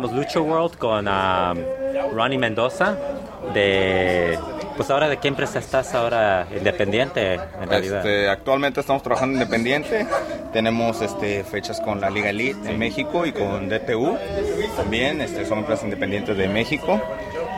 Lucha World con um, Ronnie Mendoza de pues ahora de qué empresa estás ahora independiente en realidad Este, actualmente estamos trabajando independiente. Tenemos este, fechas con la Liga Elite en México y con DTU también. Este, son empresas independientes de México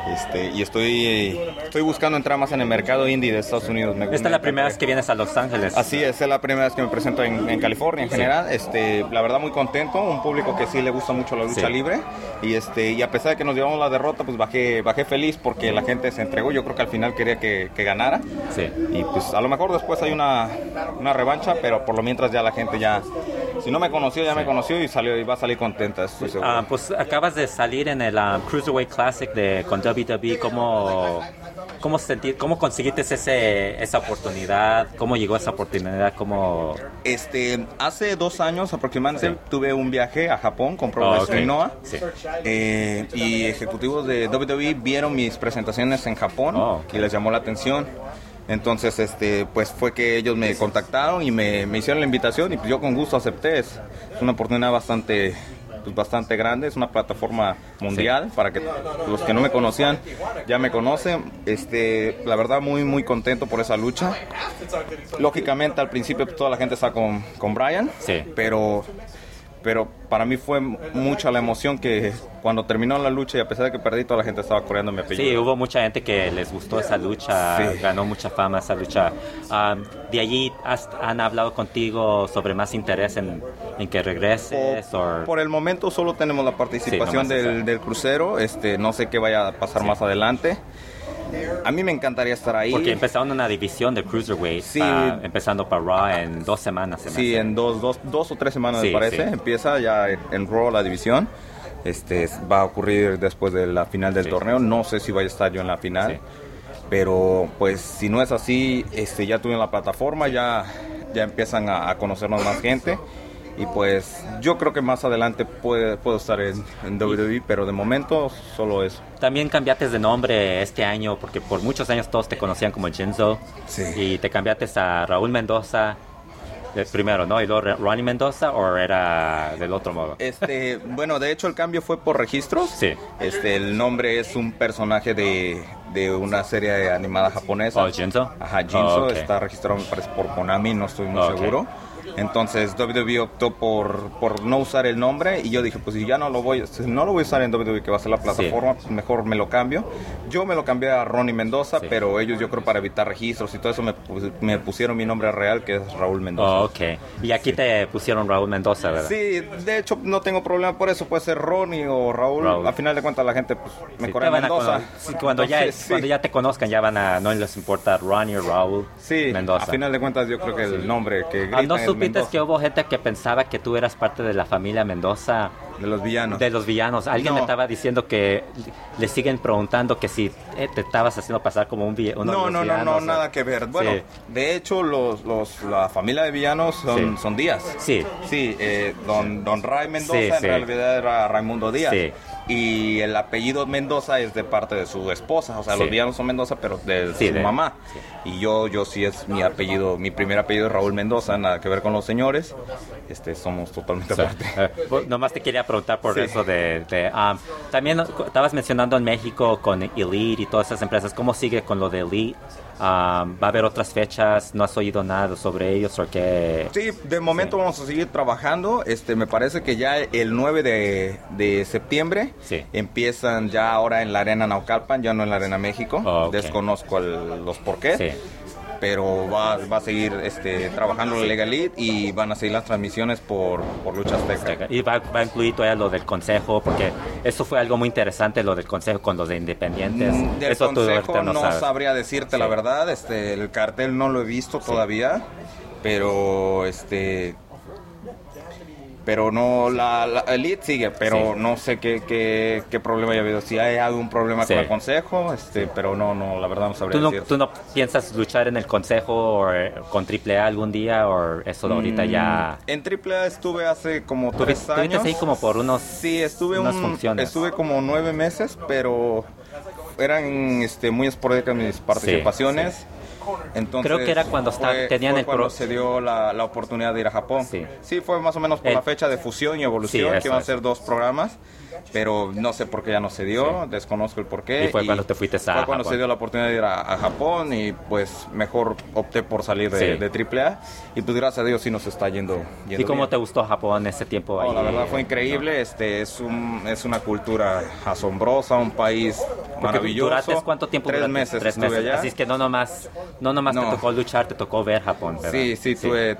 este, y estoy estoy buscando entrar más en el mercado indie de Estados Unidos Me- esta me es la primera vez que vienes a Los Ángeles Así es, es la primera vez que me presento en, en California en general. Este, la verdad muy contento, un público que sí le gusta mucho la lucha Sí. libre y este y a pesar de que nos llevamos la derrota, pues bajé bajé feliz porque la gente se entregó. Yo creo que al final quería que, que ganara sí y pues a lo mejor después hay una, una revancha, pero por lo mientras ya la gente ya si no me conoció ya me conoció y salió y va a salir contenta. Estoy seguro. Ah, pues acabas de salir en el um, Cruiserweight Classic de con WWE cómo cómo senti- cómo conseguiste ese esa oportunidad cómo llegó esa oportunidad cómo Este, hace dos años aproximadamente Sí. tuve un viaje a Japón con Pro Oh, Wrestling ok. Noah. Sí. Eh, y ejecutivos de WWE vieron mis presentaciones en Japón Oh, ok. y les llamó la atención. Entonces, este, pues fue que ellos me contactaron y me, me hicieron la invitación y pues yo con gusto acepté. Es, es una oportunidad bastante, pues bastante grande, es una plataforma mundial para que los que no me conocían ya me conocen. Este, la verdad muy muy contento por esa lucha. Lógicamente al principio pues, toda la gente está con, con Brian, Sí. pero pero para mí fue mucha la emoción que cuando terminó la lucha y a pesar de que perdí, toda la gente estaba coreando mi apellido. Sí, hubo mucha gente que les gustó esa lucha, Sí. ganó mucha fama esa lucha. Um, de allí has- han hablado contigo sobre más interés en, en que regreses Por, por el momento solo tenemos la participación Sí, del, del crucero. Este, no sé qué vaya a pasar más adelante. A mí me encantaría estar ahí. porque empezaron una división de cruiserweight, Sí. empezando para Raw en dos semanas. se Sí, en dos, dos, dos o tres semanas Sí, me parece. sí. Empieza ya en, Raw la división. Este va a ocurrir después de la final del torneo. No sé si vaya a estar yo en la final. Pero pues si no es así, este ya tuve la plataforma, ya, ya empiezan a, a conocernos más gente. Y pues yo creo que más adelante puede, puedo estar en, en WWE, pero de momento solo eso. También cambiaste de nombre este año porque por muchos años todos te conocían como Jinzo Sí. y te cambiaste a Raúl Mendoza primero, ¿no? Y luego Ronnie Mendoza o era del otro modo. Este, bueno, de hecho el cambio fue por registros. Sí. Este, el nombre es un personaje de, de una serie animada japonesa. Oh, Jinzo. Ajá, Jinzo Oh, ok. está registrado me parece por Konami, no estoy muy Ok. seguro. Entonces WWE optó por, por no usar el nombre y yo dije, pues si ya no lo voy, si no lo voy a usar en WWE que va a ser la plataforma, pues mejor me lo cambio. Yo me lo cambié a Ronnie Mendoza, Sí. pero ellos yo creo para evitar registros y todo eso me, me pusieron mi nombre real que es Raúl Mendoza. Oh, ok. Y aquí te pusieron Raúl Mendoza, ¿verdad? Sí, de hecho no tengo problema por eso, puede ser Ronnie o Raúl. Raúl. A final de cuentas la gente pues, me Sí, corre a Mendoza. sí, cuando, ya, Entonces, sí. cuando ya te conozcan, ya van a. No les importa Ronnie o Raúl Sí, Mendoza. a final de cuentas yo creo que el nombre que Ah, gritan ¿No es supiste que hubo gente que pensaba que tú eras parte de la familia Mendoza, de los villanos. de los villanos? Alguien me estaba diciendo que le siguen preguntando que si eh, te estabas haciendo pasar como un vi- uno de No, no, no, no, o- nada que ver. Bueno, Sí. de hecho, los, los, la familia de villanos son, Sí. son Díaz. Sí. Sí, eh, don, don Ray Mendoza Sí, en realidad era Raimundo Díaz. Sí. Y el apellido Mendoza es de parte de su esposa. O sea, Sí. los villanos son Mendoza, pero de Sí, su de- mamá. Y yo, yo sí es mi apellido, mi primer apellido es Raúl Mendoza, nada que ver con los señores. Este, somos totalmente O sea, aparte. eh, pues, nomás te quería preguntar por eso de... de, um, también estabas mencionando en México con Elite y todas esas empresas. ¿Cómo sigue con lo de Elite? Um, ¿Va a haber otras fechas? ¿No has oído nada sobre ellos o qué? Sí, de momento vamos a seguir trabajando. Este, me parece que ya el 9 de, de septiembre Sí. empiezan ya ahora en la Arena Naucalpan, ya no en la Arena México. Oh. Desconozco el- los por qué. Sí. Pero va, va a seguir este, trabajando la Legalit y van a seguir las transmisiones por, por Lucha Azteca. Y va, va a incluir todavía lo del consejo, porque eso fue algo muy interesante, lo del consejo con los de independientes. Mm, Del eso consejo no, no, sabría decirte la verdad, este, el cartel no lo he visto todavía, pero este, pero no, la, la Elite sigue, pero Sí. no sé qué, qué, qué problema haya habido, si hay algún problema Sí. con el consejo, este, pero no, no, la verdad no sabría ¿Tú no, decirte. ¿Tú no piensas luchar en el consejo o eh, con AAA algún día o eso de ahorita ya... Mm, En AAA estuve hace como tres años. ahí como por unos... Sí, estuve unas un- funciones. estuve como nueve meses, pero eran este, muy esporádicas mis participaciones. Entonces, Creo que era cuando fue- tenían fue el cuando pro- se dio la, la oportunidad de ir a Japón. Sí. fue más o menos por El- la fecha de fusión y evolución, Sí, que iban a ser dos programas. Pero no sé por qué ya no se dio, desconozco el por qué. Y fue cuando te fuiste a Fue cuando Japón. se dio la oportunidad de ir a, a Japón y pues mejor opté por salir de, Sí. de AAA y pues gracias a Dios sí nos está yendo, yendo ¿Y cómo bien. te gustó Japón ese tiempo No, ahí? la verdad fue increíble, este es un es una cultura asombrosa, un país Porque maravilloso. ¿Duraste cuánto tiempo? Tres meses Tres meses. allá. Así es que no nomás, no nomás te No. tocó luchar, te tocó ver Japón, ¿verdad? Sí, sí, tuve.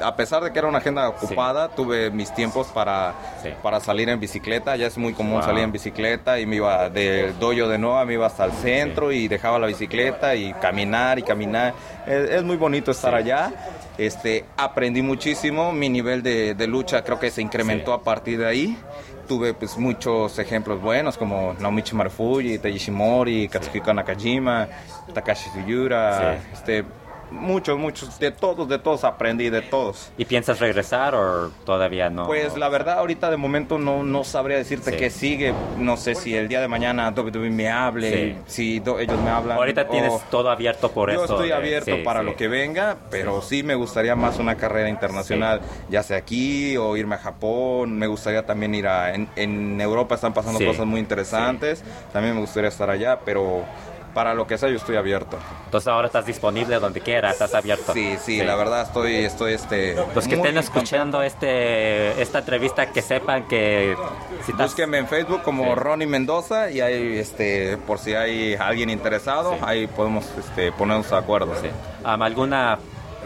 A pesar de que era una agenda ocupada, tuve mis tiempos para, Sí. para salir en bicicleta. Ya es muy común Wow. salir en bicicleta y me iba del doyo de Noa, me iba hasta el centro y dejaba la bicicleta y caminar y caminar. Es, es muy bonito estar Sí. allá. Este, aprendí muchísimo. Mi nivel de, de lucha creo que se incrementó Sí. a partir de ahí. Tuve pues muchos ejemplos buenos como Naomichi Marufuji, Taiji Shimori, Katsuhiko Nakajima, Takashi Suyura, Sí. este muchos, muchos, de todos, de todos aprendí, de todos. ¿Y piensas regresar o todavía no? Pues la verdad ahorita de momento no, no sabría decirte Sí. qué sigue, no sé si el día de mañana WWE me hable, si do- ellos me hablan. Ahorita tienes o- todo abierto por yo eso. estoy de- abierto sí, para sí. lo que venga, pero sí. me gustaría más una carrera internacional, ya sea aquí o irme a Japón. Me gustaría también ir a. En, en Europa están pasando Sí. cosas muy interesantes. También me gustaría estar allá, pero para lo que sea yo estoy abierto. Entonces ahora estás disponible donde quieras, estás abierto. Sí, sí, la verdad estoy, estoy este. Los que estén escuchando este esta entrevista que sepan que si estás Búsquenme en Facebook como Sí. Ronnie Mendoza y ahí, este, por si hay alguien interesado, Sí. ahí podemos este, ponernos de acuerdo. Sí. ¿Alguna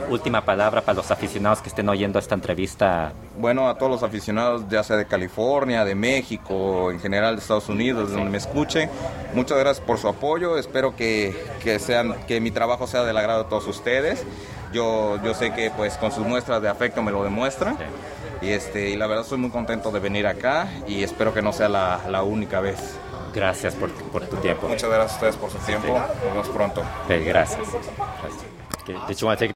última palabra para los aficionados que estén oyendo esta entrevista? Bueno, a todos los aficionados, ya sea de California, de México, en general de Estados Unidos, de donde me escuchen, muchas gracias por su apoyo. Espero que, que, sean, que mi trabajo sea del agrado de todos ustedes. Yo, yo sé que pues con sus muestras de afecto me lo demuestran. Sí. Y, este, y la verdad estoy muy contento de venir acá y espero que no sea la, la única vez. Gracias por, por tu tiempo. Muchas gracias a ustedes por su tiempo. Nos vemos pronto. Okay, gracias. gracias. Okay,